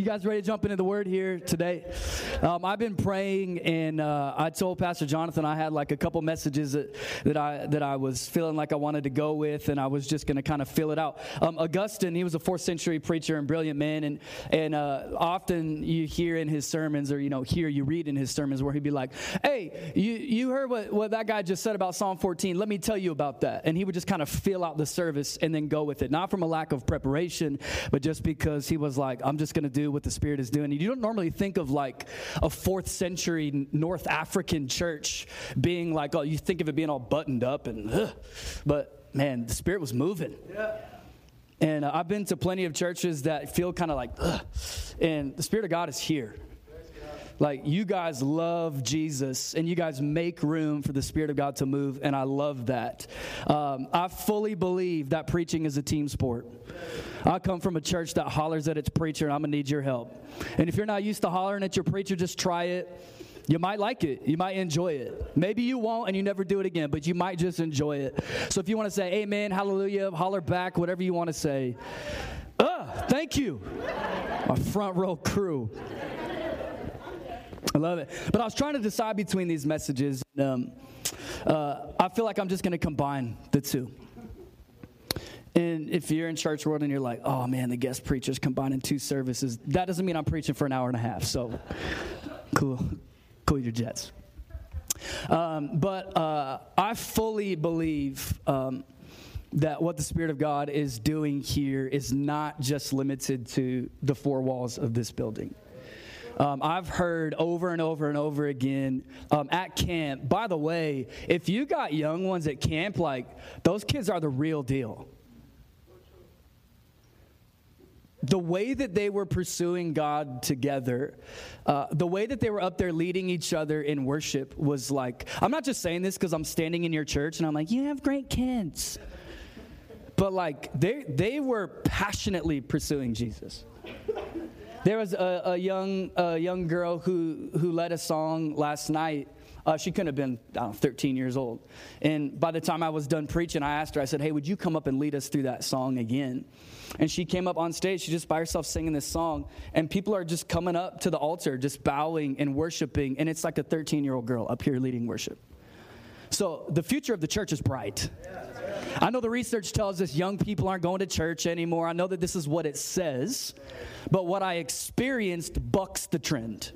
You guys ready to jump into the word here today? Um, I've been praying, and uh, I told Pastor Jonathan I had like a couple messages that, that I that I was feeling like I wanted to go with, and I was just going to kind of fill it out. Um, Augustine, he was a fourth century preacher and brilliant man, and and uh, often you hear in his sermons, or you know, hear you read in his sermons where he'd be like, "Hey, you you heard what what that guy just said about Psalm 14? Let me tell you about that," and he would just kind of fill out the service and then go with it, not from a lack of preparation, but just because he was like, "I'm just going to do." Do what the Spirit is doing. You don't normally think of like a fourth century North African church being like, oh, you think of it being all buttoned up and, ugh. but man, the Spirit was moving. Yeah. And uh, I've been to plenty of churches that feel kind of like, ugh. and the Spirit of God is here. Like, you guys love Jesus and you guys make room for the Spirit of God to move, and I love that. Um, I fully believe that preaching is a team sport. I come from a church that hollers at its preacher, and I'm gonna need your help. And if you're not used to hollering at your preacher, just try it. You might like it. You might enjoy it. Maybe you won't and you never do it again, but you might just enjoy it. So if you want to say amen, hallelujah, holler back, whatever you want to say. Uh, thank you. My front row crew. I love it. But I was trying to decide between these messages. Um, uh, I feel like I'm just going to combine the two. And if you're in church world and you're like, oh man, the guest preacher's combining two services, that doesn't mean I'm preaching for an hour and a half. So cool, cool your jets. Um, but uh, I fully believe um, that what the Spirit of God is doing here is not just limited to the four walls of this building. Um, I've heard over and over and over again um, at camp. By the way, if you got young ones at camp, like those kids are the real deal. the way that they were pursuing God together, uh, the way that they were up there leading each other in worship was like, I'm not just saying this because I'm standing in your church and I'm like, you have great kids. But like, they, they were passionately pursuing Jesus. There was a, a young, a young girl who, who led a song last night. Uh, she couldn't have been, know, 13 years old. And by the time I was done preaching, I asked her, I said, Hey, would you come up and lead us through that song again? And she came up on stage, she just by herself singing this song. And people are just coming up to the altar, just bowing and worshiping. And it's like a 13 year old girl up here leading worship. So the future of the church is bright. I know the research tells us young people aren't going to church anymore. I know that this is what it says, but what I experienced bucks the trend.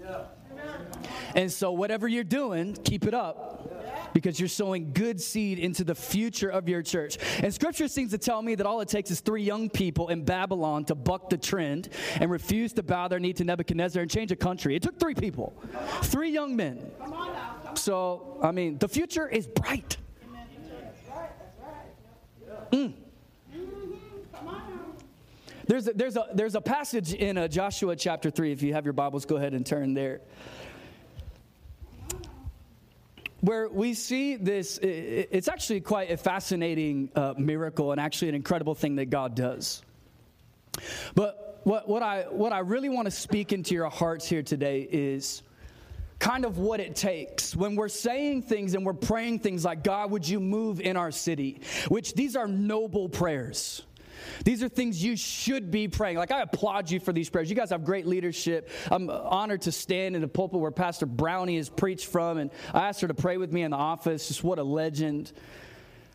And so, whatever you're doing, keep it up because you're sowing good seed into the future of your church. And scripture seems to tell me that all it takes is three young people in Babylon to buck the trend and refuse to bow their knee to Nebuchadnezzar and change a country. It took three people, three young men. So, I mean, the future is bright. Mm. There's a, there's, a, there's a passage in uh, Joshua chapter 3. If you have your Bibles, go ahead and turn there. Where we see this, it's actually quite a fascinating uh, miracle and actually an incredible thing that God does. But what, what, I, what I really want to speak into your hearts here today is kind of what it takes when we're saying things and we're praying things like, God, would you move in our city? Which these are noble prayers. These are things you should be praying. Like, I applaud you for these prayers. You guys have great leadership. I'm honored to stand in the pulpit where Pastor Brownie has preached from, and I asked her to pray with me in the office. Just what a legend.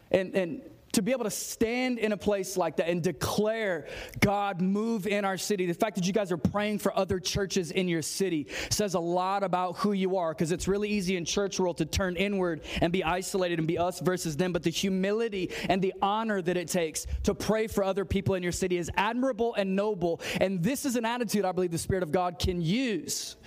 And, and to be able to stand in a place like that and declare God move in our city. The fact that you guys are praying for other churches in your city says a lot about who you are because it's really easy in church world to turn inward and be isolated and be us versus them. But the humility and the honor that it takes to pray for other people in your city is admirable and noble. And this is an attitude I believe the Spirit of God can use.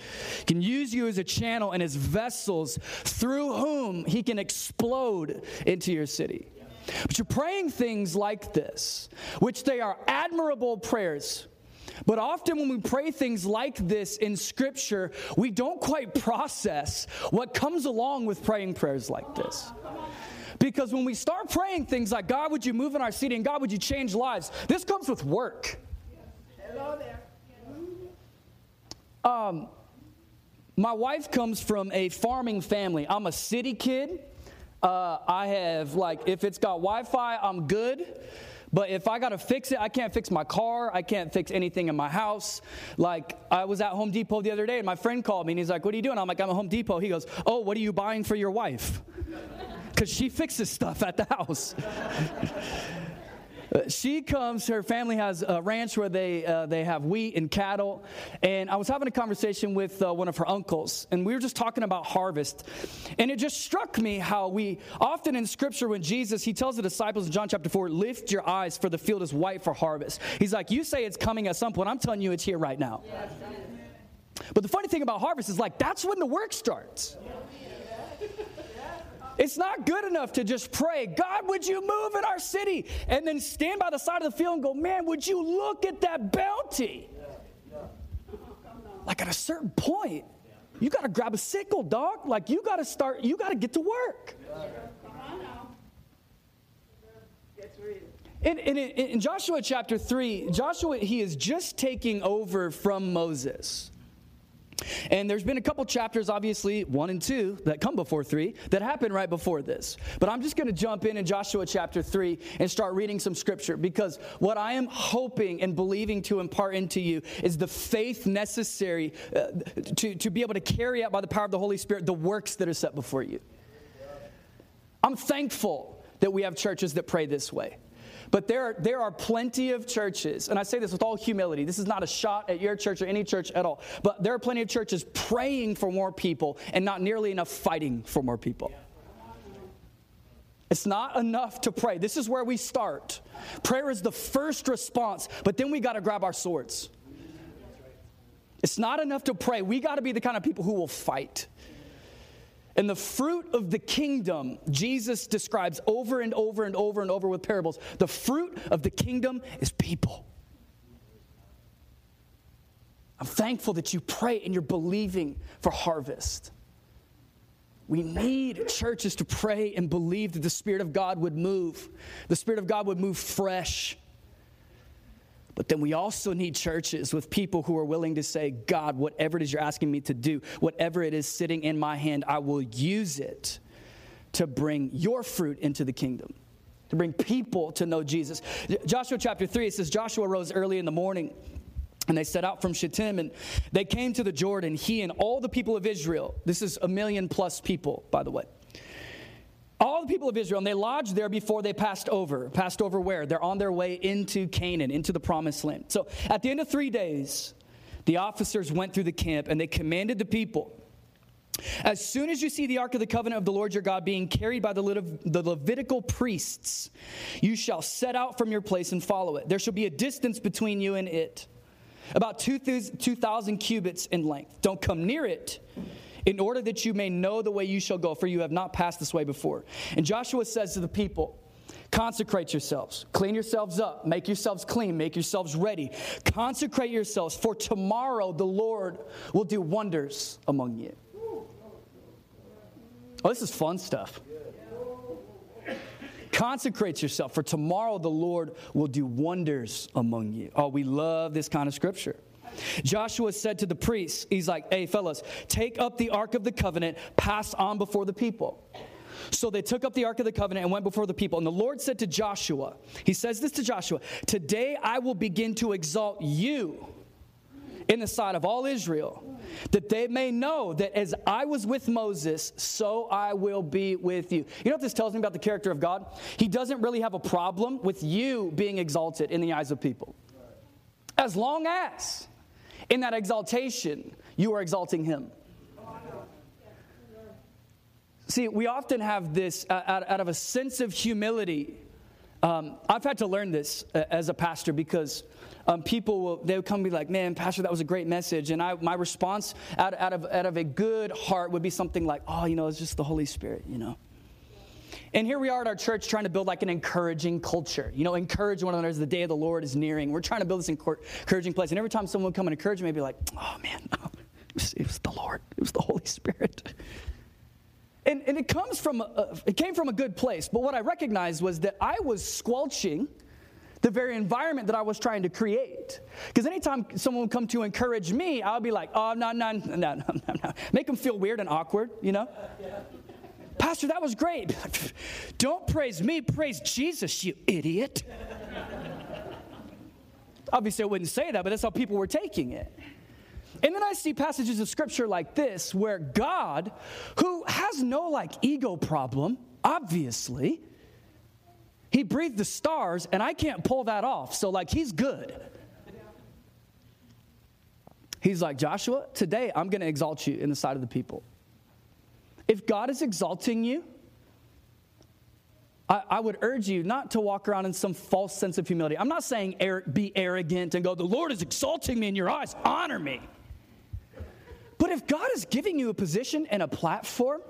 Can use you as a channel and as vessels through whom He can explode into your city. But you're praying things like this, which they are admirable prayers. But often when we pray things like this in Scripture, we don't quite process what comes along with praying prayers like this. Because when we start praying things like, God, would you move in our city and God, would you change lives, this comes with work. Hello there. Um, my wife comes from a farming family. I'm a city kid. Uh, I have, like, if it's got Wi Fi, I'm good. But if I got to fix it, I can't fix my car. I can't fix anything in my house. Like, I was at Home Depot the other day and my friend called me and he's like, What are you doing? I'm like, I'm at Home Depot. He goes, Oh, what are you buying for your wife? Because she fixes stuff at the house. she comes, her family has a ranch where they, uh, they have wheat and cattle. And I was having a conversation with uh, one of her uncles, and we were just talking about harvest. And it just struck me how we often in scripture, when Jesus, he tells the disciples in John chapter 4, lift your eyes, for the field is white for harvest. He's like, You say it's coming at some point. I'm telling you it's here right now. But the funny thing about harvest is like, that's when the work starts. It's not good enough to just pray, God, would you move in our city? And then stand by the side of the field and go, man, would you look at that bounty? Like at a certain point, you got to grab a sickle, dog. Like you got to start, you got to get to work. In, in, in, Joshua chapter 3, Joshua, he is just taking over from Moses. And there's been a couple chapters, obviously, one and two, that come before three, that happened right before this. But I'm just going to jump in in Joshua chapter three and start reading some scripture because what I am hoping and believing to impart into you is the faith necessary uh, to, to be able to carry out by the power of the Holy Spirit the works that are set before you. I'm thankful that we have churches that pray this way. But there, there are plenty of churches, and I say this with all humility. This is not a shot at your church or any church at all. But there are plenty of churches praying for more people and not nearly enough fighting for more people. It's not enough to pray. This is where we start. Prayer is the first response, but then we got to grab our swords. It's not enough to pray. We got to be the kind of people who will fight. And the fruit of the kingdom, Jesus describes over and over and over and over with parables. The fruit of the kingdom is people. I'm thankful that you pray and you're believing for harvest. We need churches to pray and believe that the Spirit of God would move. The Spirit of God would move fresh. But then we also need churches with people who are willing to say, God, whatever it is you're asking me to do, whatever it is sitting in my hand, I will use it to bring your fruit into the kingdom, to bring people to know Jesus. Joshua chapter 3, it says, Joshua rose early in the morning. And they set out from Shittim and they came to the Jordan, he and all the people of Israel. This is a million plus people, by the way all the people of Israel, and they lodged there before they passed over. Passed over where? They're on their way into Canaan, into the promised land. So at the end of three days, the officers went through the camp and they commanded the people as soon as you see the Ark of the Covenant of the Lord your God being carried by the, the Levitical priests, you shall set out from your place and follow it. There shall be a distance between you and it, about 2,000 cubits in length. Don't come near it in order that you may know the way you shall go, for you have not passed this way before. And Joshua says to the people, Consecrate yourselves, clean yourselves up, make yourselves clean, make yourselves ready. Consecrate yourselves, for tomorrow the Lord will do wonders among you. Oh, this is fun stuff. Consecrate yourself, for tomorrow the Lord will do wonders among you. Oh, we love this kind of scripture. Joshua said to the priests, He's like, hey, fellas, take up the Ark of the Covenant, pass on before the people. So they took up the Ark of the Covenant and went before the people. And the Lord said to Joshua, He says this to Joshua, Today I will begin to exalt you in the sight of all Israel, that they may know that as I was with Moses, so I will be with you. You know what this tells me about the character of God? He doesn't really have a problem with you being exalted in the eyes of people. As long as in that exaltation, you are exalting Him. See, we often have this uh, out, out of a sense of humility. Um, I've had to learn this uh, as a pastor because um, people will they would come and be like, "Man, pastor, that was a great message," and I, my response out, out of out of a good heart would be something like, "Oh, you know, it's just the Holy Spirit," you know. And here we are at our church trying to build like an encouraging culture. You know, encourage one another as the day of the Lord is nearing. We're trying to build this encouraging place. And every time someone would come and encourage me, I'd be like, oh man, it, was, the Lord, it was the Holy Spirit. And, and it comes from a, it came from a good place. But what I recognized was that I was squelching the very environment that I was trying to create. Because anytime someone would come to encourage me, I would be like, oh, no, no, no, no, no, no. Make them feel weird and awkward, you know? Pastor, that was great. Don't praise me, praise Jesus, you idiot. Obviously, I wouldn't say that, but that's how people were taking it. And then I see passages of scripture like this where God, who has no like ego problem, obviously, he breathed the stars and I can't pull that off. So, like, he's good. He's like, Joshua, today I'm going to exalt you in the sight of the people. If God is exalting you, I, I, would urge you not to walk around in some false sense of humility. I'm not saying be arrogant and go, the Lord is exalting me in your eyes, honor me. But if God is giving you a position and a platform,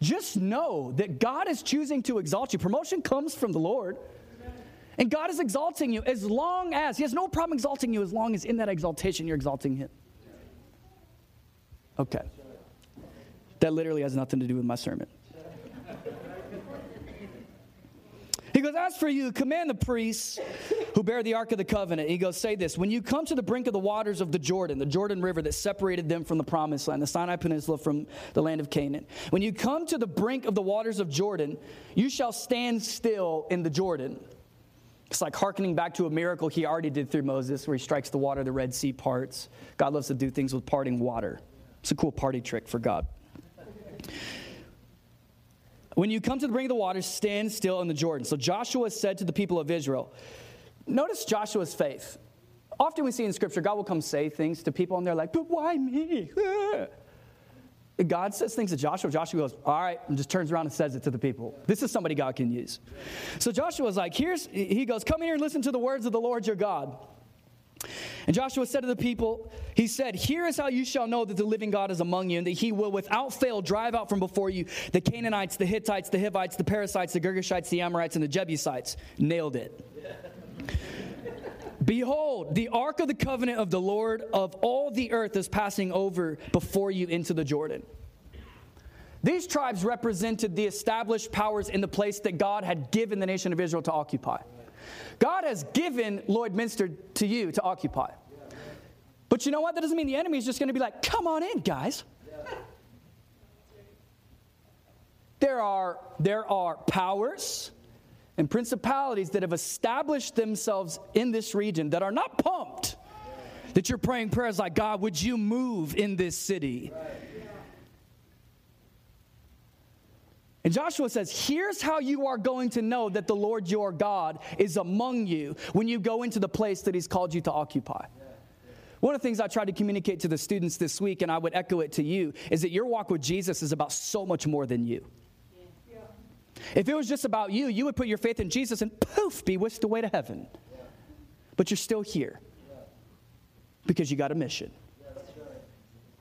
just know that God is choosing to exalt you. Promotion comes from the Lord. And God is exalting you as long as, He has no problem exalting you as long as in that exaltation you're exalting Him. Okay. That literally has nothing to do with my sermon. He goes, As for you, command the priests who bear the Ark of the Covenant. He goes, Say this When you come to the brink of the waters of the Jordan, the Jordan River that separated them from the promised land, the Sinai Peninsula from the land of Canaan, when you come to the brink of the waters of Jordan, you shall stand still in the Jordan. It's like hearkening back to a miracle he already did through Moses, where he strikes the water, the Red Sea parts. God loves to do things with parting water. It's a cool party trick for God. When you come to the brink of the waters, stand still in the Jordan. So Joshua said to the people of Israel, notice Joshua's faith. Often we see in scripture, God will come say things to people and they're like, but why me? God says things to Joshua. Joshua goes, all right, and just turns around and says it to the people. This is somebody God can use. So Joshua's like, here's, he goes, come here and listen to the words of the Lord your God. And Joshua said to the people, He said, Here is how you shall know that the living God is among you, and that he will without fail drive out from before you the Canaanites, the Hittites, the Hivites, the Perizzites, the Girgashites, the Amorites, and the Jebusites. Nailed it. Behold, the ark of the covenant of the Lord of all the earth is passing over before you into the Jordan. These tribes represented the established powers in the place that God had given the nation of Israel to occupy. God has given Lloydminster to you to occupy. But you know what? That doesn't mean the enemy is just going to be like, come on in, guys. There are, there are powers and principalities that have established themselves in this region that are not pumped. That you're praying prayers like, God, would you move in this city? And Joshua says, Here's how you are going to know that the Lord your God is among you when you go into the place that he's called you to occupy. One of the things I tried to communicate to the students this week, and I would echo it to you, is that your walk with Jesus is about so much more than you. If it was just about you, you would put your faith in Jesus and poof, be whisked away to heaven. But you're still here because you got a mission.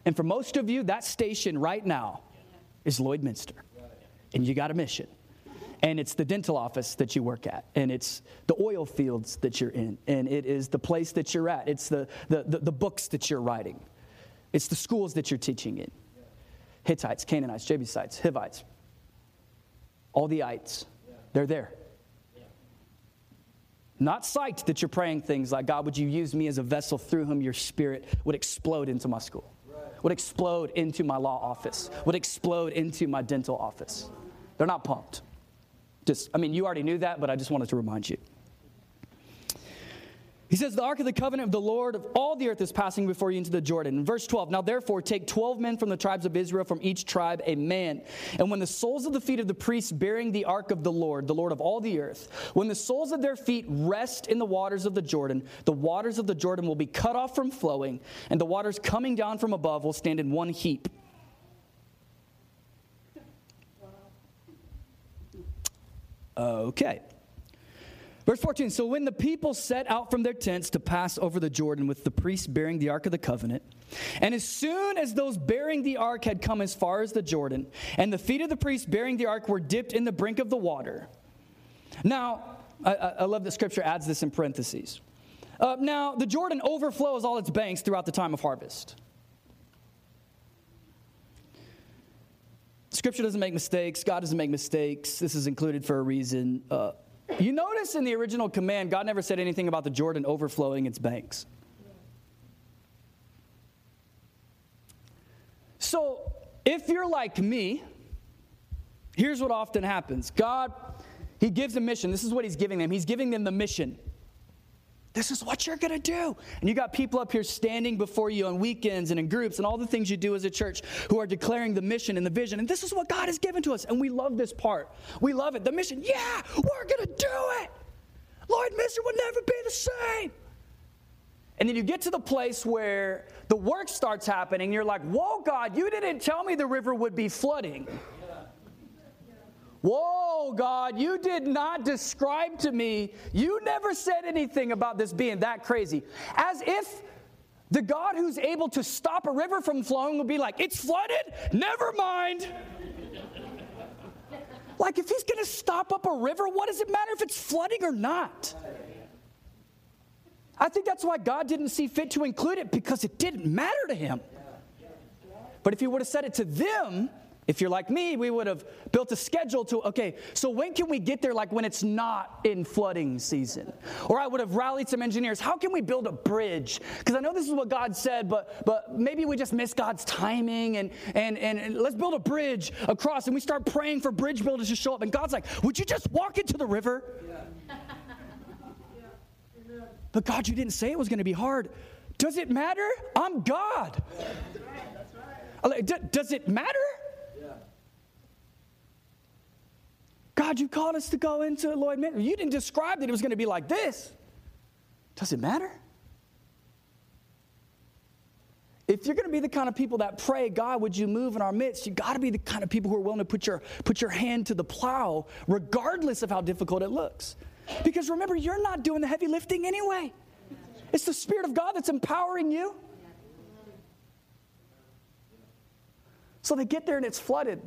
And for most of you, that station right now is Lloydminster and you got a mission. And it's the dental office that you work at, and it's the oil fields that you're in, and it is the place that you're at, it's the, the, the, the books that you're writing, it's the schools that you're teaching in Hittites, Canaanites, Jebusites, Hivites, all the ites, they're there. Not psyched that you're praying things like, God, would you use me as a vessel through whom your spirit would explode into my school? would explode into my law office, would explode into my dental office. They're not pumped. Just, I mean, you already knew that, but I just wanted to remind you. He says, The ark of the covenant of the Lord of all the earth is passing before you into the Jordan. In verse 12, now therefore take 12 men from the tribes of Israel, from each tribe a man. And when the soles of the feet of the priests bearing the ark of the Lord, the Lord of all the earth, when the soles of their feet rest in the waters of the Jordan, the waters of the Jordan will be cut off from flowing, and the waters coming down from above will stand in one heap. Okay. Verse 14 So when the people set out from their tents to pass over the Jordan with the priests bearing the Ark of the Covenant, and as soon as those bearing the ark had come as far as the Jordan, and the feet of the priests bearing the ark were dipped in the brink of the water. Now, I, I love that scripture adds this in parentheses. Uh, now, the Jordan overflows all its banks throughout the time of harvest. Scripture doesn't make mistakes. God doesn't make mistakes. This is included for a reason. Uh, you notice in the original command, God never said anything about the Jordan overflowing its banks. So, if you're like me, here's what often happens God, He gives a mission. This is what He's giving them. He's giving them the mission This is what you're going to do. And you got people up here standing before you on weekends and in groups and all the things you do as a church who are declaring the mission and the vision. And this is what God has given to us. And we love this part. We love it. The mission, yeah, we're going to do it. Lloydminster will never be the same. And then you get to the place where the work starts happening. and You're like, whoa, God, you didn't tell me the river would be flooding. Whoa, God, you did not describe to me, you never said anything about this being that crazy. As if the God who's able to stop a river from flowing would be like, it's flooded? Never mind. like, if he's going to stop up a river, what does it matter if it's flooding or not? I think that's why God didn't see fit to include it because it didn't matter to him. But if he would have said it to them, if you're like me, we would have built a schedule to, okay, so when can we get there, like when it's not in flooding season? Or I would have rallied some engineers. How can we build a bridge? Because I know this is what God said, but, but maybe we just miss God's timing and, and, and, and let's build a bridge across. And we start praying for bridge builders to show up. And God's like, would you just walk into the river? Yeah. but God, you didn't say it was going to be hard. Does it matter? I'm God. That's right. That's right. Does it matter? God, you called us to go into Lloydminster. You didn't describe that it was going to be like this. Does it matter? If you're going to be the kind of people that pray, God, would you move in our midst? You got to be the kind of people who are willing to put your put your hand to the plow, regardless of how difficult it looks. Because remember, you're not doing the heavy lifting anyway. It's the Spirit of God that's empowering you. So they get there and it's flooded.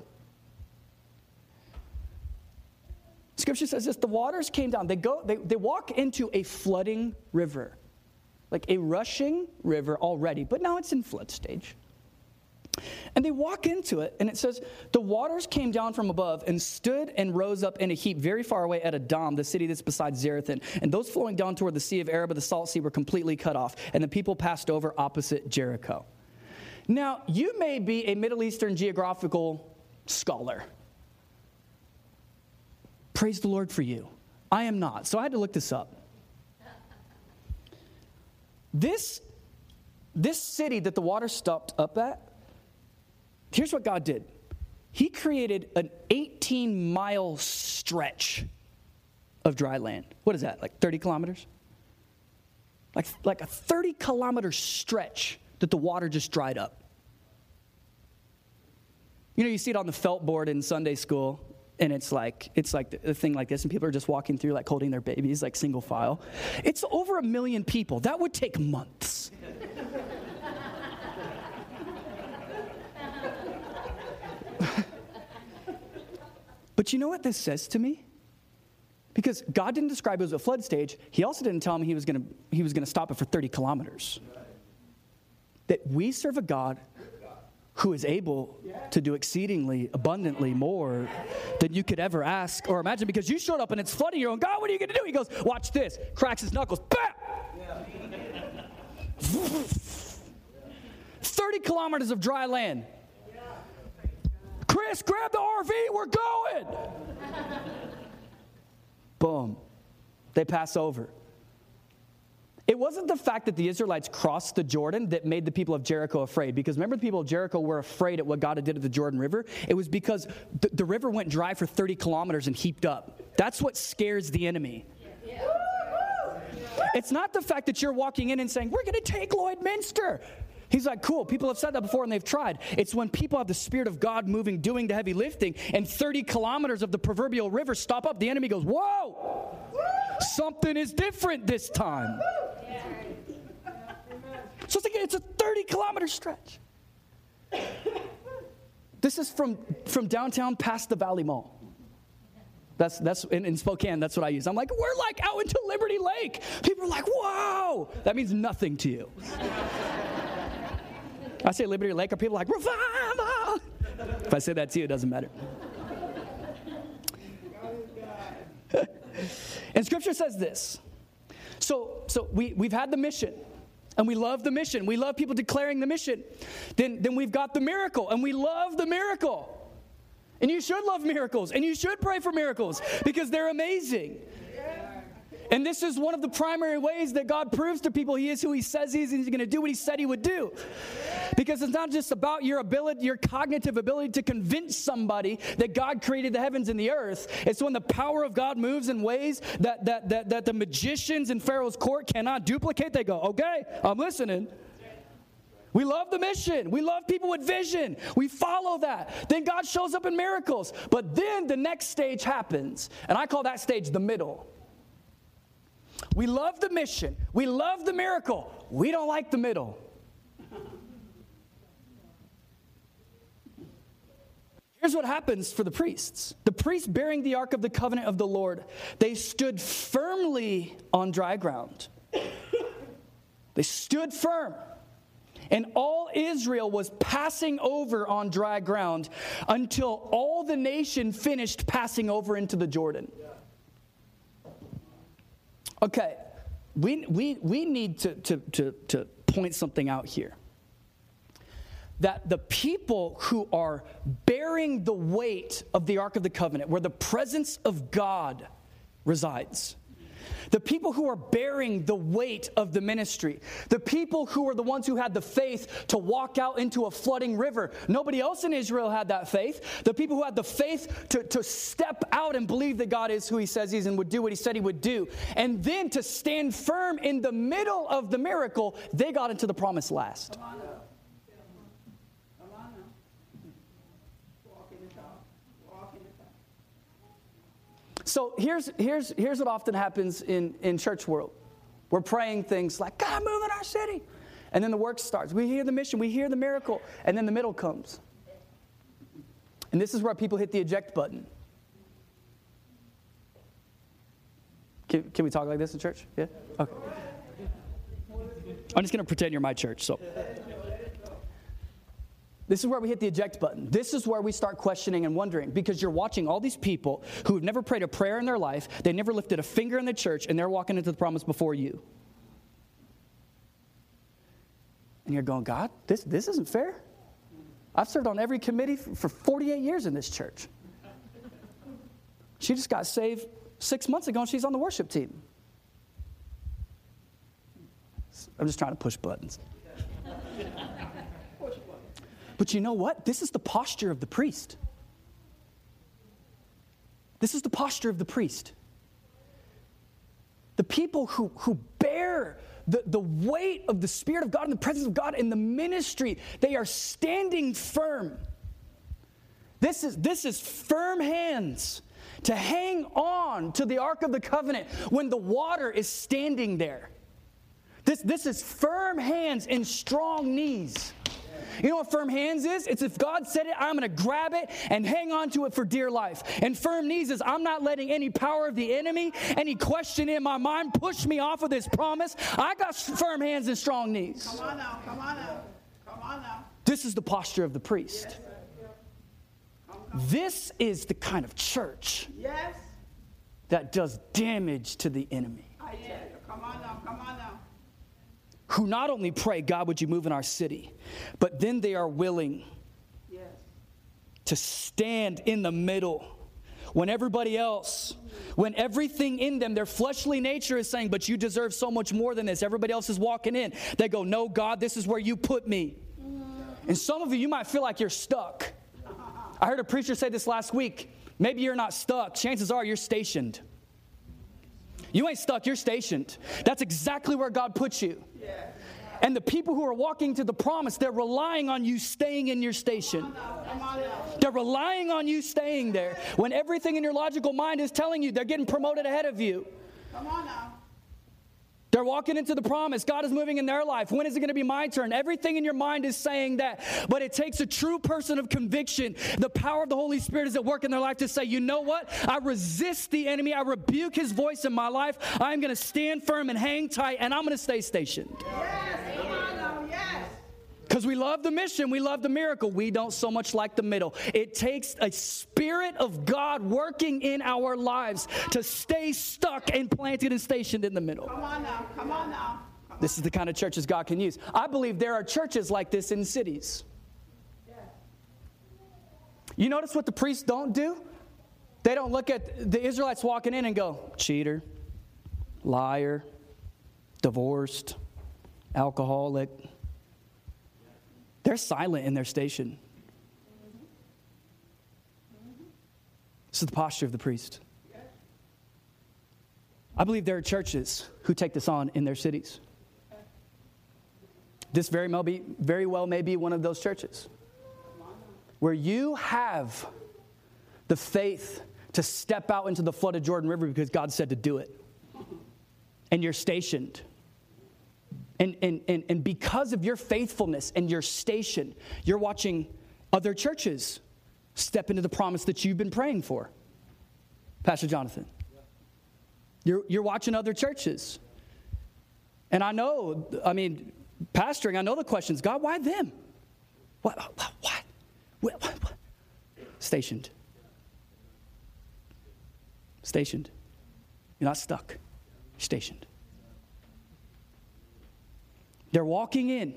Scripture says this the waters came down. They go, they, they walk into a flooding river, like a rushing river already, but now it's in flood stage. And they walk into it, and it says, The waters came down from above and stood and rose up in a heap very far away at Adam, the city that's beside Zarethan. And those flowing down toward the Sea of Arabah, the Salt Sea, were completely cut off, and the people passed over opposite Jericho. Now, you may be a Middle Eastern geographical scholar. Praise the Lord for you. I am not. So I had to look this up. This, this city that the water stopped up at, here's what God did He created an 18 mile stretch of dry land. What is that, like 30 kilometers? Like, like a 30 kilometer stretch that the water just dried up. You know, you see it on the felt board in Sunday school and it's like it's like a thing like this and people are just walking through like holding their babies like single file. It's over a million people. That would take months. But you know what this says to me? Because god didn't describe it as a flood stage. He also didn't tell me he was going to he was going to stop it for 30 kilometers. That we serve a god who is able to do exceedingly abundantly more than you could ever ask or imagine because you showed up and it's flooding. You're going, God, what are you going to do? He goes, Watch this. Cracks his knuckles. Bam! 30 kilometers of dry land. Chris, grab the RV. We're going. Boom. They pass over. It wasn't the fact that the Israelites crossed the Jordan that made the people of Jericho afraid, because remember, the people of Jericho were afraid at what God did at the Jordan River? It was because the, the river went dry for 30 kilometers and heaped up. That's what scares the enemy. It's not the fact that you're walking in and saying, We're going to take Lloydminster. He's like, cool. People have said that before and they've tried. It's when people have the Spirit of God moving, doing the heavy lifting, and 30 kilometers of the proverbial river stop up. The enemy goes, whoa, something is different this time. So it's like it's a 30 kilometer stretch. This is from, from downtown past the Valley Mall. That's, that's in, in, Spokane, that's what I use. I'm like, we're like out into Liberty Lake. People are like, whoa. That means nothing to you. I say Liberty Lake, are people like, revival? If I say that to you, it doesn't matter. and scripture says this. So, so we, we've had the mission and we love the mission. We love people declaring the mission. Then, then we've got the miracle, and we love the miracle. And you should love miracles, and you should pray for miracles because they're amazing. And this is one of the primary ways that God proves to people he is who he says he is and he's going to do what he said he would do. Because it's not just about your ability, your cognitive ability to convince somebody that God created the heavens and the earth. It's when the power of God moves in ways that, that, that, that the magicians in Pharaoh's court cannot duplicate. They go, okay, I'm listening. We love the mission. We love people with vision. We follow that. Then God shows up in miracles. But then the next stage happens. And I call that stage the middle. We love the mission. We love the miracle. We don't like the middle. Here's what happens for the priests the priests bearing the ark of the covenant of the Lord, they stood firmly on dry ground. They stood firm. And all Israel was passing over on dry ground until all the nation finished passing over into the Jordan. Okay, we, we, we need to, to, to, to point something out here. That the people who are bearing the weight of the Ark of the Covenant, where the presence of God resides, the people who are bearing the weight of the ministry, the people who are the ones who had the faith to walk out into a flooding river. Nobody else in Israel had that faith. The people who had the faith to, to step out and believe that God is who He says He is and would do what He said He would do. And then to stand firm in the middle of the miracle, they got into the promise last. So here's, here's, here's what often happens in, in church world. We're praying things like, God, move in our city. And then the work starts. We hear the mission, we hear the miracle, and then the middle comes. And this is where people hit the eject button. Can, can we talk like this in church? Yeah? Okay. I'm just going to pretend you're my church, so. This is where we hit the eject button. This is where we start questioning and wondering because you're watching all these people who have never prayed a prayer in their life, they never lifted a finger in the church, and they're walking into the promise before you. And you're going, God, this, this isn't fair. I've served on every committee for 48 years in this church. She just got saved six months ago and she's on the worship team. I'm just trying to push buttons. But you know what? This is the posture of the priest. This is the posture of the priest. The people who, who bear the, the weight of the Spirit of God and the presence of God in the ministry, they are standing firm. This is, this is firm hands to hang on to the Ark of the Covenant when the water is standing there. This, this is firm hands and strong knees. You know what firm hands is? It's if God said it, I'm going to grab it and hang on to it for dear life. And firm knees is I'm not letting any power of the enemy, any question in my mind push me off of this promise. I got firm hands and strong knees. Come on now, come on now, come on now. This is the posture of the priest. This is the kind of church Yes, that does damage to the enemy. I tell you. Come on now, come on now. Who not only pray, God, would you move in our city, but then they are willing Yes. to stand in the middle when everybody else, when everything in them, their fleshly nature is saying, But you deserve so much more than this. Everybody else is walking in. They go, No, God, this is where you put me. And some of you, you might feel like you're stuck. I heard a preacher say this last week. Maybe you're not stuck. Chances are you're stationed. You ain't stuck, you're stationed. That's exactly where God puts you. And the people who are walking to the promise, they're relying on you staying in your station. Come on now. They're relying on you staying there when everything in your logical mind is telling you they're getting promoted ahead of you. Come on now. They're walking into the promise. God is moving in their life. When is it going to be my turn? Everything in your mind is saying that. But it takes a true person of conviction. The power of the Holy Spirit is at work in their life to say, you know what? I resist the enemy. I rebuke his voice in my life. I'm going to stand firm and hang tight, and I'm going to stay stationed. Yes, come on now, yes. Because we love the mission, we love the miracle. We don't so much like the middle. It takes a spirit of God working in our lives to stay stuck and planted and stationed in the middle. Come on now, come on now. Come This is the kind of churches God can use. I believe there are churches like this in cities. You notice what the priests don't do? They don't look at the Israelites walking in and go, cheater. liar, divorced, alcoholic. They're silent in their station. This is the posture of the priest. I believe there are churches who take this on in their cities. This very be, very well may be one of those churches where you have the faith to step out into the flooded Jordan River because God said to do it. And you're stationed. And, and, and, and because of your faithfulness and your station, you're watching other churches step into the promise that you've been praying for. Pastor Jonathan. You're, you're watching other churches. And I know, I mean, pastoring, I know the questions God, why them? What? What? What? what, what? Stationed. Stationed. You're not stuck. You're stationed. They're walking in.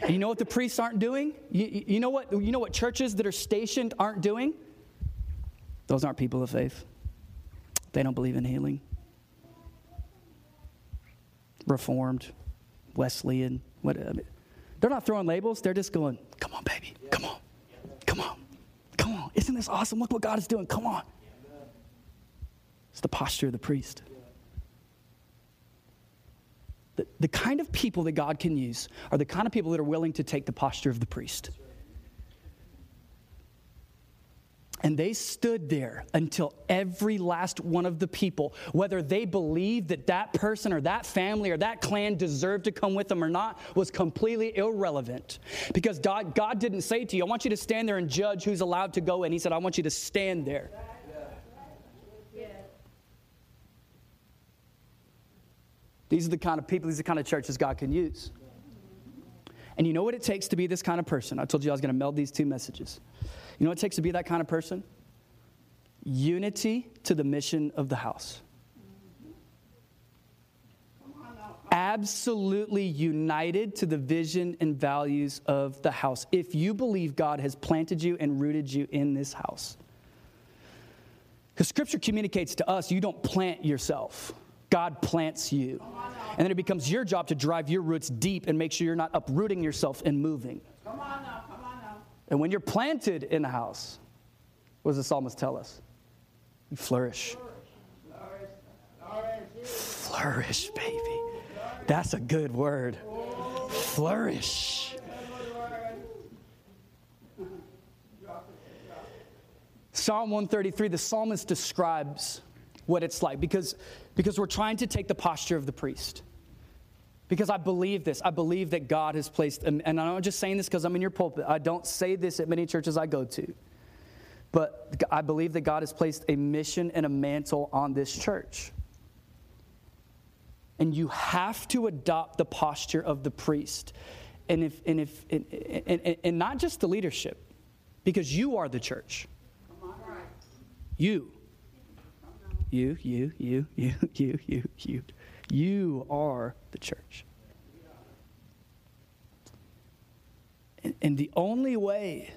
And you know what the priests aren't doing? You, you, know what, you know what churches that are stationed aren't doing? Those aren't people of faith. They don't believe in healing. Reformed, Wesleyan, what, I mean, they're not throwing labels. They're just going, come on, baby, come on, come on, come on. Isn't this awesome? Look what God is doing. Come on. It's the posture of the priest. The, the kind of people that God can use are the kind of people that are willing to take the posture of the priest. And they stood there until every last one of the people, whether they believed that that person or that family or that clan deserved to come with them or not, was completely irrelevant. Because God, God didn't say to you, I want you to stand there and judge who's allowed to go in. He said, I want you to stand there. These are the kind of people, these are the kind of churches God can use. And you know what it takes to be this kind of person? I told you I was going to meld these two messages. You know what it takes to be that kind of person? Unity to the mission of the house. Absolutely united to the vision and values of the house. If you believe God has planted you and rooted you in this house, because scripture communicates to us, you don't plant yourself. God plants you. And then it becomes your job to drive your roots deep and make sure you're not uprooting yourself and moving. Come on now, come on now. And when you're planted in a house, what does the psalmist tell us? You flourish. Flourish, baby. That's a good word. Flourish. Psalm 133, the psalmist describes what it's like because, because we're trying to take the posture of the priest. Because I believe this. I believe that God has placed, and I'm not just saying this because I'm in your pulpit. I don't say this at many churches I go to. But I believe that God has placed a mission and a mantle on this church. And you have to adopt the posture of the priest. And, if, and, if, and, and, and not just the leadership, because you are the church. You. You, you, you, you, you, you, you. You are the church. And, and the only way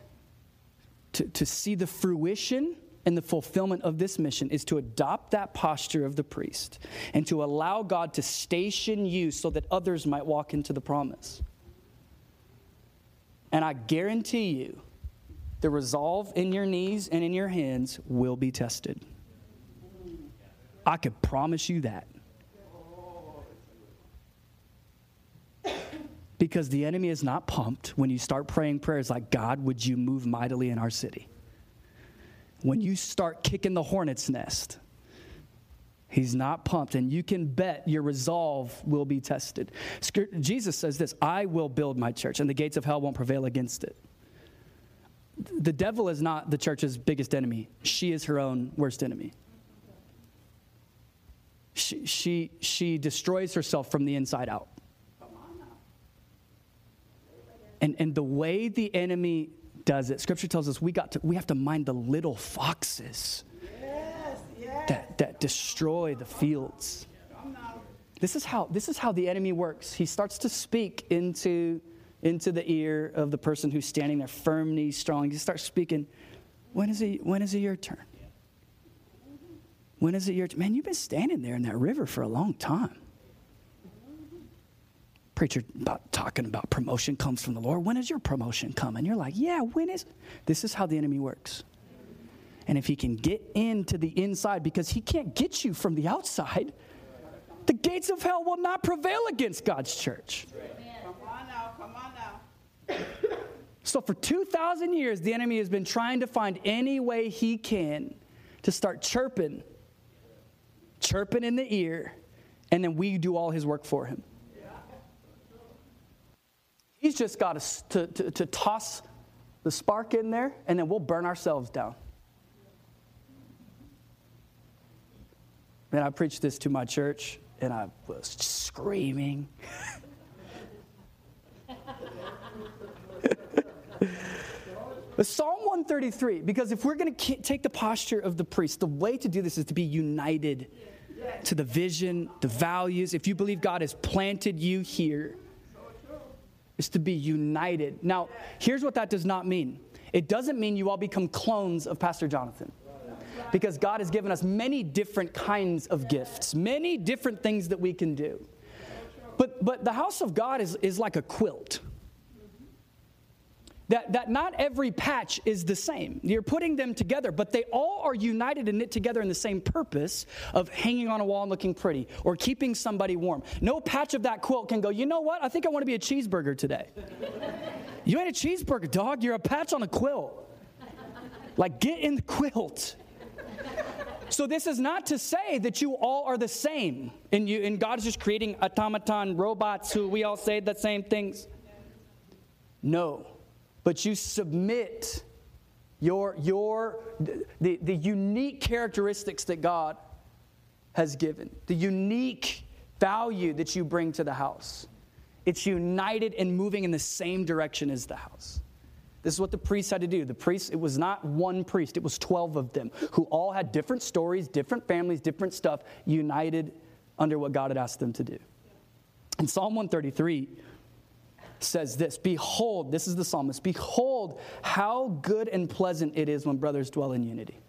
to, to see the fruition and the fulfillment of this mission is to adopt that posture of the priest and to allow God to station you so that others might walk into the promise. And I guarantee you, the resolve in your knees and in your hands will be tested. I could promise you that. Because the enemy is not pumped when you start praying prayers like, God, would you move mightily in our city? When you start kicking the hornet's nest, he's not pumped, and you can bet your resolve will be tested. Jesus says this I will build my church, and the gates of hell won't prevail against it. The devil is not the church's biggest enemy, she is her own worst enemy. She, she, destroys herself from the inside out. And, and the way the enemy does it, scripture tells us we, got to, we have to mind the little foxes Yes, yes. that, that destroy the fields. This is, how, this is how the enemy works. He starts to speak into, into the ear of the person who's standing there, firm knees, strong. He starts speaking, when is, it, when is it your turn? When is it your man? You've been standing there in that river for a long time. Preacher about talking about promotion comes from the Lord. When is your promotion coming? You're like, yeah, when is this is how the enemy works. And if he can get into the inside, because he can't get you from the outside, the gates of hell will not prevail against God's church. Come on now, come on now. So, for 2,000 years, the enemy has been trying to find any way he can to start chirping, chirping in the ear, and then we do all his work for him. He's just got to, to, to toss the spark in there, and then we'll burn ourselves down. Man, I preached this to my church, and I was screaming. But Psalm 133, because if we're going to take the posture of the priest, the way to do this is to be united to the vision, the values. If you believe God has planted you here, is to be united. Now, here's what that does not mean it doesn't mean you all become clones of Pastor Jonathan. Because God has given us many different kinds of gifts, many different things that we can do. But, but the house of God is, is like a quilt that, that not every patch is the same. You're putting them together, but they all are united and knit together in the same purpose of hanging on a wall and looking pretty or keeping somebody warm. No patch of that quilt can go, you know what? I think I want to be a cheeseburger today. you ain't a cheeseburger, dog. You're a patch on a quilt. Like, get in the quilt. So this is not to say that you all are the same, and you and God is just creating automaton robots who we all say the same things. No but you submit your, your the, the unique characteristics that God has given, the unique value that you bring to the house. It's united and moving in the same direction as the house. This is what the priests had to do. The priests, it was not one priest, it was 12 of them who all had different stories, different families, different stuff, united under what God had asked them to do. In Psalm 133, says this Behold, this is the psalmist, behold how good and pleasant it is when brothers dwell in unity.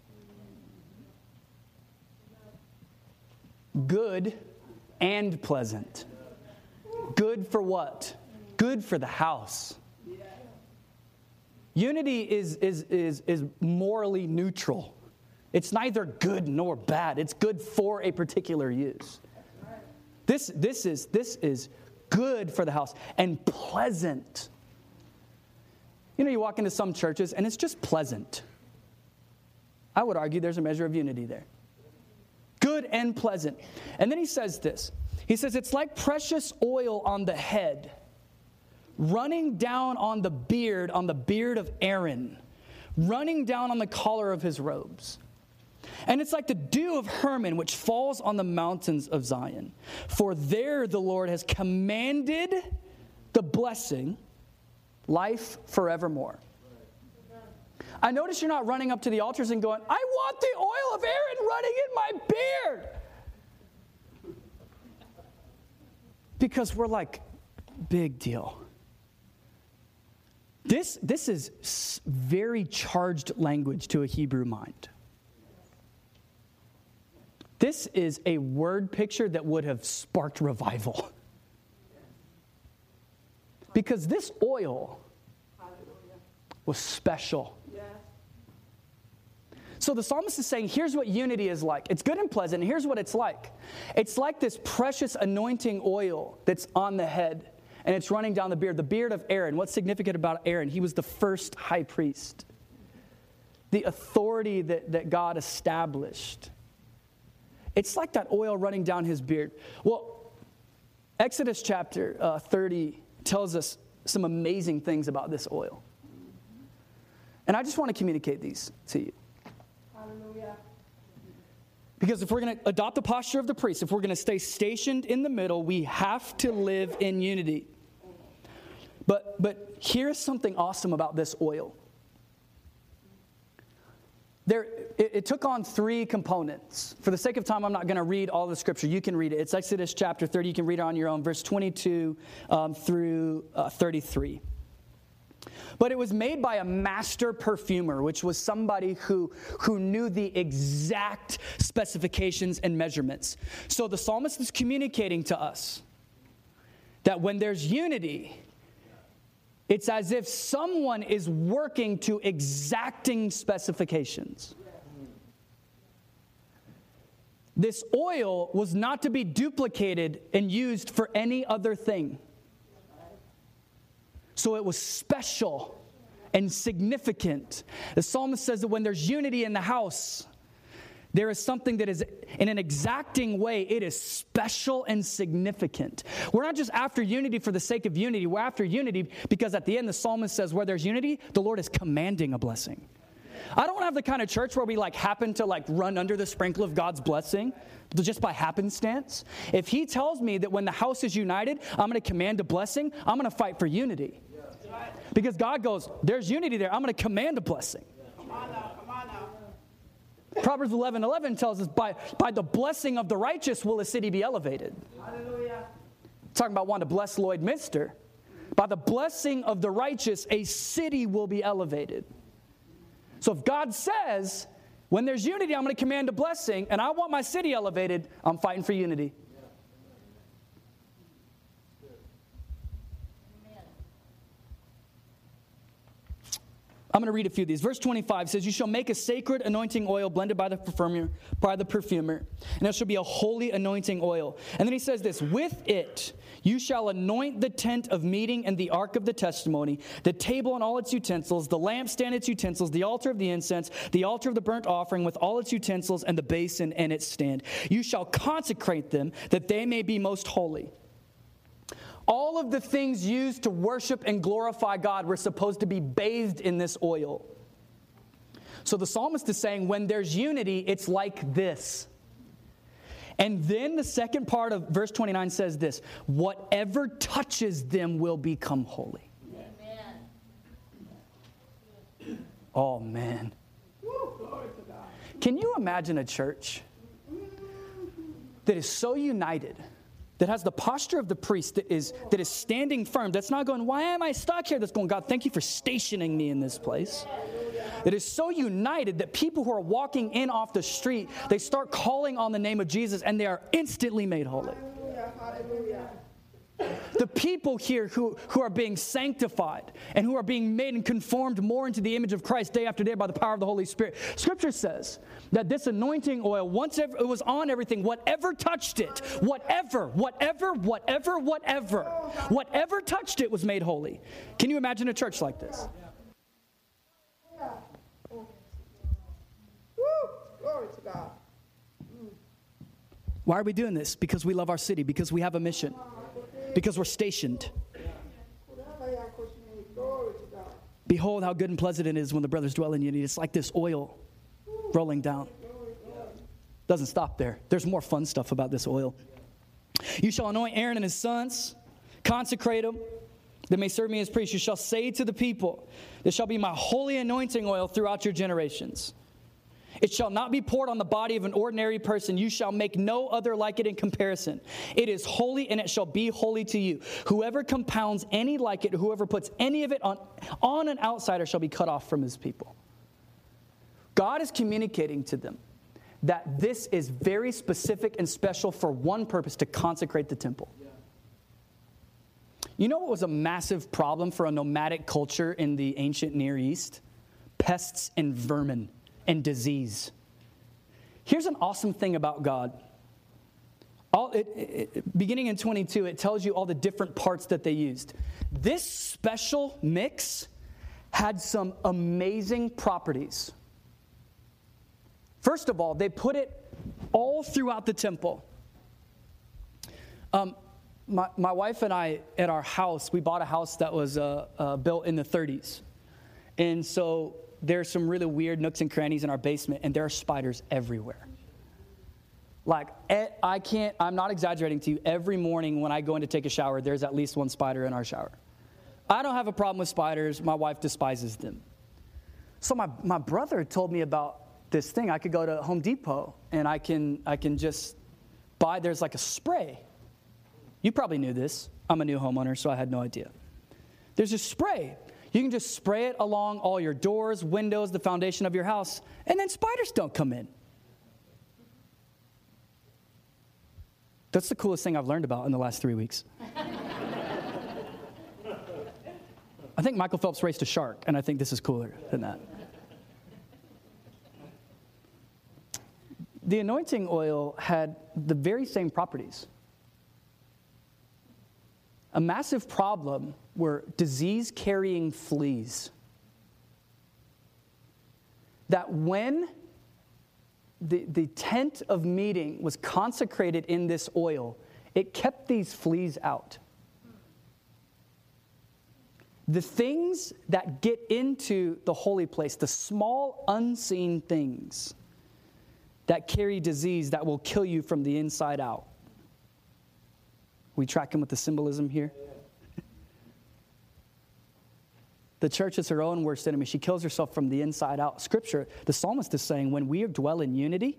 Good and pleasant. Good for what? Good for the house. Unity is, is, is, is morally neutral. It's neither good nor bad. It's good for a particular use. This, this, is, this is good for the house and pleasant. You know, you walk into some churches and it's just pleasant. I would argue there's a measure of unity there. Good and pleasant. And then he says this He says, It's like precious oil on the head, running down on the beard, on the beard of Aaron, running down on the collar of his robes. And it's like the dew of Hermon, which falls on the mountains of Zion. For there the Lord has commanded the blessing, life forevermore. I notice you're not running up to the altars and going, I want the oil of Aaron running in my beard. Because we're like, big deal. This, this is very charged language to a Hebrew mind. This is a word picture that would have sparked revival. Because this oil was special. So the psalmist is saying, here's what unity is like. It's good and pleasant. Here's what it's like it's like this precious anointing oil that's on the head and it's running down the beard. The beard of Aaron. What's significant about Aaron? He was the first high priest, the authority that, that God established. It's like that oil running down his beard. Well, Exodus chapter uh, 30 tells us some amazing things about this oil. And I just want to communicate these to you. Hallelujah. Because if we're going to adopt the posture of the priest, if we're going to stay stationed in the middle, we have to live in unity. But, but here's something awesome about this oil there, it, it, took on three components. For the sake of time, I'm not going to read all the scripture. You can read it. It's Exodus chapter 30. You can read it on your own, verse 22 um, through uh, 33. But it was made by a master perfumer, which was somebody who, who knew the exact specifications and measurements. So the psalmist is communicating to us that when there's unity, it's as if someone is working to exacting specifications. This oil was not to be duplicated and used for any other thing. So it was special and significant. The psalmist says that when there's unity in the house, there is something that is, in an exacting way, it is special and significant. We're not just after unity for the sake of unity, we're after unity because at the end, the psalmist says, where there's unity, the Lord is commanding a blessing. I don't want to have the kind of church where we like happen to like run under the sprinkle of God's blessing just by happenstance. If He tells me that when the house is united, I'm going to command a blessing, I'm going to fight for unity. Because God goes, there's unity there, I'm going to command a blessing. Come on now, come on now. Proverbs 11 11 tells us, by, by the blessing of the righteous will a city be elevated. Hallelujah. Talking about wanting to bless Lloydminster. By the blessing of the righteous, a city will be elevated. So if God says, when there's unity, I'm going to command a blessing, and I want my city elevated, I'm fighting for unity. I'm going to read a few of these. Verse 25 says, You shall make a sacred anointing oil blended by the perfumer, by the perfumer, and it shall be a holy anointing oil. And then he says this, With it you shall anoint the tent of meeting and the ark of the testimony, the table and all its utensils, the lampstand and its utensils, the altar of the incense, the altar of the burnt offering with all its utensils, and the basin and its stand. You shall consecrate them that they may be most holy. All of the things used to worship and glorify God were supposed to be bathed in this oil. So the psalmist is saying, when there's unity, it's like this. And then the second part of verse 29 says this whatever touches them will become holy. Amen. Oh, man. Woo, glory to God. Can you imagine a church that is so united, that has the posture of the priest, that is, that is standing firm, that's not going, Why am I stuck here? That's going, God, thank you for stationing me in this place. it is so united that people who are walking in off the street, they start calling on the name of Jesus and they are instantly made holy. The people here who, who are being sanctified and who are being made and conformed more into the image of Christ day after day by the power of the Holy Spirit. Scripture says that this anointing oil, once it was on everything, whatever touched it, whatever, whatever, whatever, whatever, whatever touched it was made holy. Can you imagine a church like this? Why are we doing this? Because we love our city, because we have a mission, because we're stationed. Behold, how good and pleasant it is when the brothers dwell in unity. It's like this oil rolling down. Doesn't stop there. There's more fun stuff about this oil. You shall anoint Aaron and his sons, consecrate them, that may serve me as priests. You shall say to the people, This shall be my holy anointing oil throughout your generations. It shall not be poured on the body of an ordinary person. You shall make no other like it in comparison. It is holy and it shall be holy to you. Whoever compounds any like it, whoever puts any of it on, on an outsider shall be cut off from his people. God is communicating to them that this is very specific and special for one purpose to consecrate the temple. You know what was a massive problem for a nomadic culture in the ancient Near East? Pests and vermin and disease. Here's an awesome thing about God. All, it, it, beginning in 22, it tells you all the different parts that they used. This special mix had some amazing properties. First of all, they put it all throughout the temple. Um, my, my wife and I, at our house, we bought a house that was uh, uh, built in the 30s. And so there's some really weird nooks and crannies in our basement, and there are spiders everywhere. Like, I can't, I'm not exaggerating to you. Every morning when I go in to take a shower, there's at least one spider in our shower. I don't have a problem with spiders. My wife despises them. So my, my brother told me about this thing. I could go to Home Depot and I can, I can just buy, there's like a spray. You probably knew this. I'm a new homeowner, so I had no idea. There's a spray. You can just spray it along all your doors, windows, the foundation of your house, and then spiders don't come in. That's the coolest thing I've learned about in the last three weeks. I think Michael Phelps raced a shark, and I think this is cooler than that. The anointing oil had the very same properties. A massive problem were disease carrying fleas. That when the, the tent of meeting was consecrated in this oil, it kept these fleas out. The things that get into the holy place, the small unseen things that carry disease that will kill you from the inside out. We track tracking with the symbolism here? The church is her own worst enemy. She kills herself from the inside out. Scripture, the psalmist is saying, when we dwell in unity,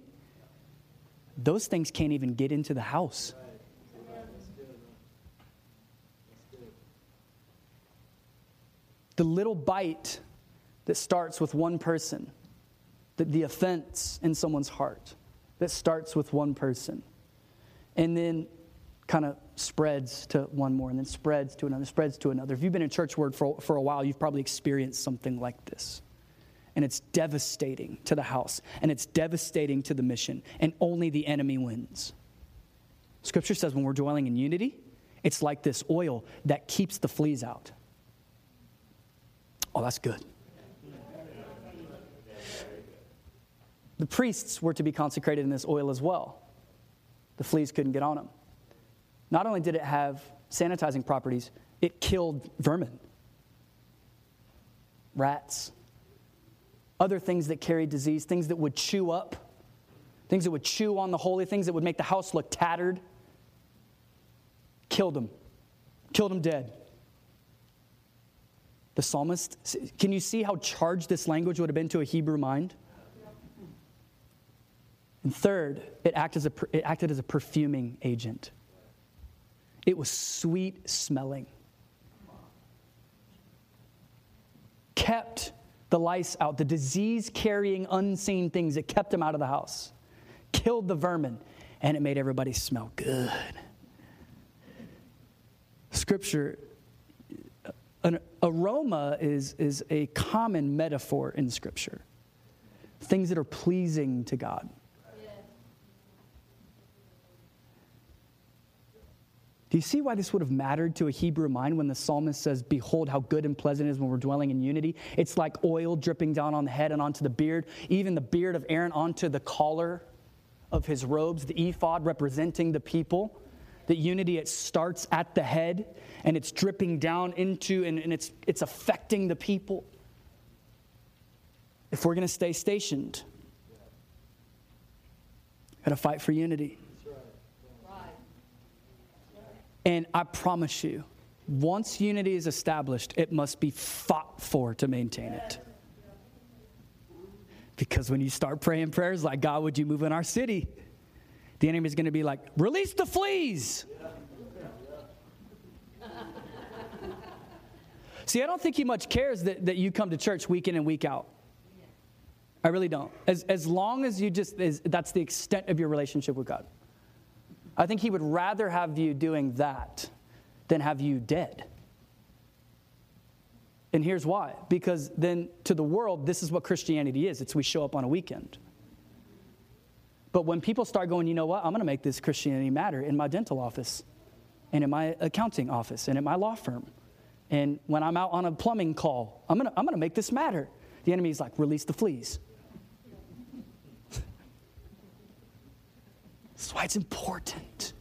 those things can't even get into the house. The little bite that starts with one person, the, the offense in someone's heart that starts with one person, and then kind of spreads to one more and then spreads to another, spreads to another. If you've been in church word for, for a while, you've probably experienced something like this. And it's devastating to the house, and it's devastating to the mission, and only the enemy wins. Scripture says when we're dwelling in unity, it's like this oil that keeps the fleas out. Oh, that's good. The priests were to be consecrated in this oil as well. The fleas couldn't get on them. Not only did it have sanitizing properties, it killed vermin, rats, other things that carried disease, things that would chew up, things that would chew on the holy, things that would make the house look tattered. Killed them, killed them dead. The psalmist, can you see how charged this language would have been to a Hebrew mind? And third, it acted as a, it acted as a perfuming agent. It was sweet smelling. Kept the lice out, the disease carrying unseen things, it kept them out of the house. Killed the vermin, and it made everybody smell good. Scripture, an aroma is, is a common metaphor in Scripture. Things that are pleasing to God. Do you see why this would have mattered to a Hebrew mind when the psalmist says, Behold, how good and pleasant it is when we're dwelling in unity? It's like oil dripping down on the head and onto the beard, even the beard of Aaron onto the collar of his robes, the ephod representing the people. That unity, it starts at the head and it's dripping down into and, and it's, it's affecting the people. If we're going to stay stationed, got to fight for unity. And I promise you, once unity is established, it must be fought for to maintain it. Because when you start praying prayers like, God, would you move in our city? The enemy is going to be like, release the fleas. See, I don't think he much cares that, that you come to church week in and week out. I really don't. As, as long as you just, as, that's the extent of your relationship with God. I think he would rather have you doing that than have you dead. And here's why because then to the world, this is what Christianity is it's we show up on a weekend. But when people start going, you know what, I'm going to make this Christianity matter in my dental office, and in my accounting office, and in my law firm, and when I'm out on a plumbing call, I'm going to, I'm going to make this matter. The enemy's like, release the fleas. That's why it's important.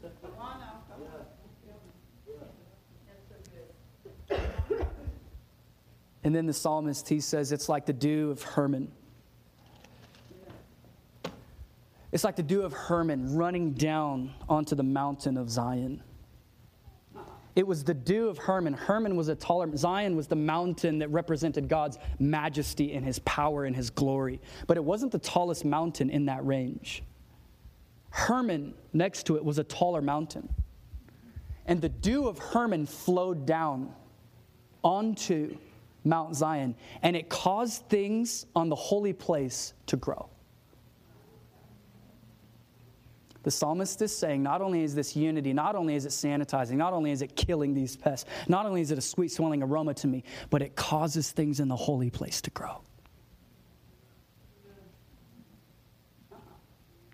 And then the psalmist, he says, it's like the dew of Hermon. It's like the dew of Hermon running down onto the mountain of Zion. It was the dew of Hermon. Hermon was a taller, Zion was the mountain that represented God's majesty and his power and his glory. But it wasn't the tallest mountain in that range. Hermon next to it was a taller mountain. And the dew of Hermon flowed down onto Mount Zion, and it caused things on the holy place to grow. The psalmist is saying not only is this unity, not only is it sanitizing, not only is it killing these pests, not only is it a sweet smelling aroma to me, but it causes things in the holy place to grow.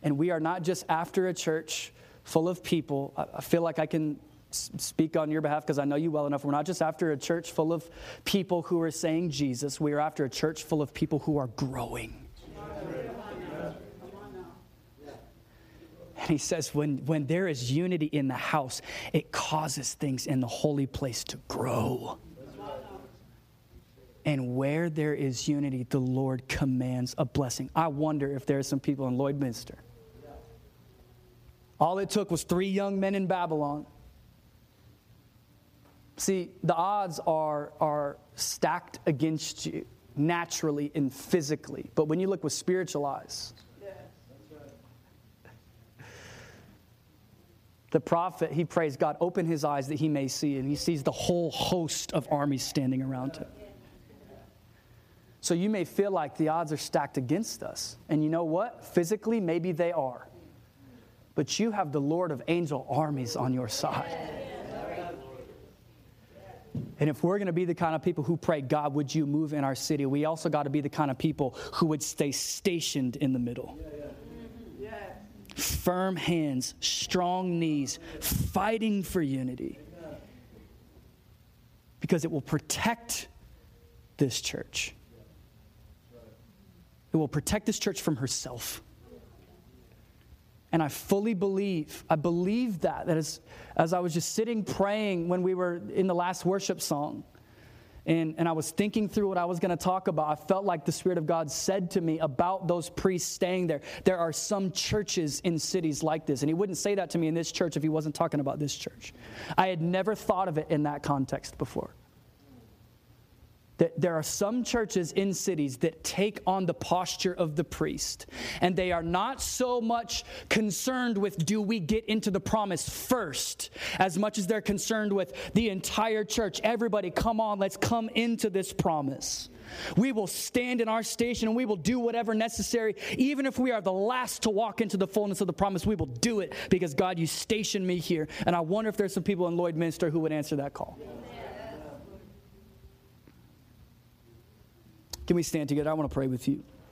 And we are not just after a church full of people. I feel like I can speak on your behalf because I know you well enough. We're not just after a church full of people who are saying Jesus, we are after a church full of people who are growing. And he says, when, when there is unity in the house, it causes things in the holy place to grow. And where there is unity, the Lord commands a blessing. I wonder if there are some people in Lloydminster. All it took was three young men in Babylon. See, the odds are, are stacked against you naturally and physically. But when you look with spiritual eyes, the prophet, he prays, God, open his eyes that he may see. And he sees the whole host of armies standing around him. So you may feel like the odds are stacked against us. And you know what? Physically, maybe they are. But you have the Lord of angel armies on your side. And if we're going to be the kind of people who pray, God, would you move in our city, we also got to be the kind of people who would stay stationed in the middle firm hands, strong knees, fighting for unity. Because it will protect this church. It will protect this church from herself. And I fully believe, I believe that, that as, as I was just sitting praying when we were in the last worship song, and, and I was thinking through what I was going to talk about, I felt like the Spirit of God said to me about those priests staying there. There are some churches in cities like this. And He wouldn't say that to me in this church if He wasn't talking about this church. I had never thought of it in that context before. That there are some churches in cities that take on the posture of the priest, and they are not so much concerned with do we get into the promise first, as much as they're concerned with the entire church. Everybody, come on, let's come into this promise. We will stand in our station and we will do whatever necessary. Even if we are the last to walk into the fullness of the promise, we will do it because God, you stationed me here. And I wonder if there's some people in Lloydminster who would answer that call. Can we stand together? I want to pray with you.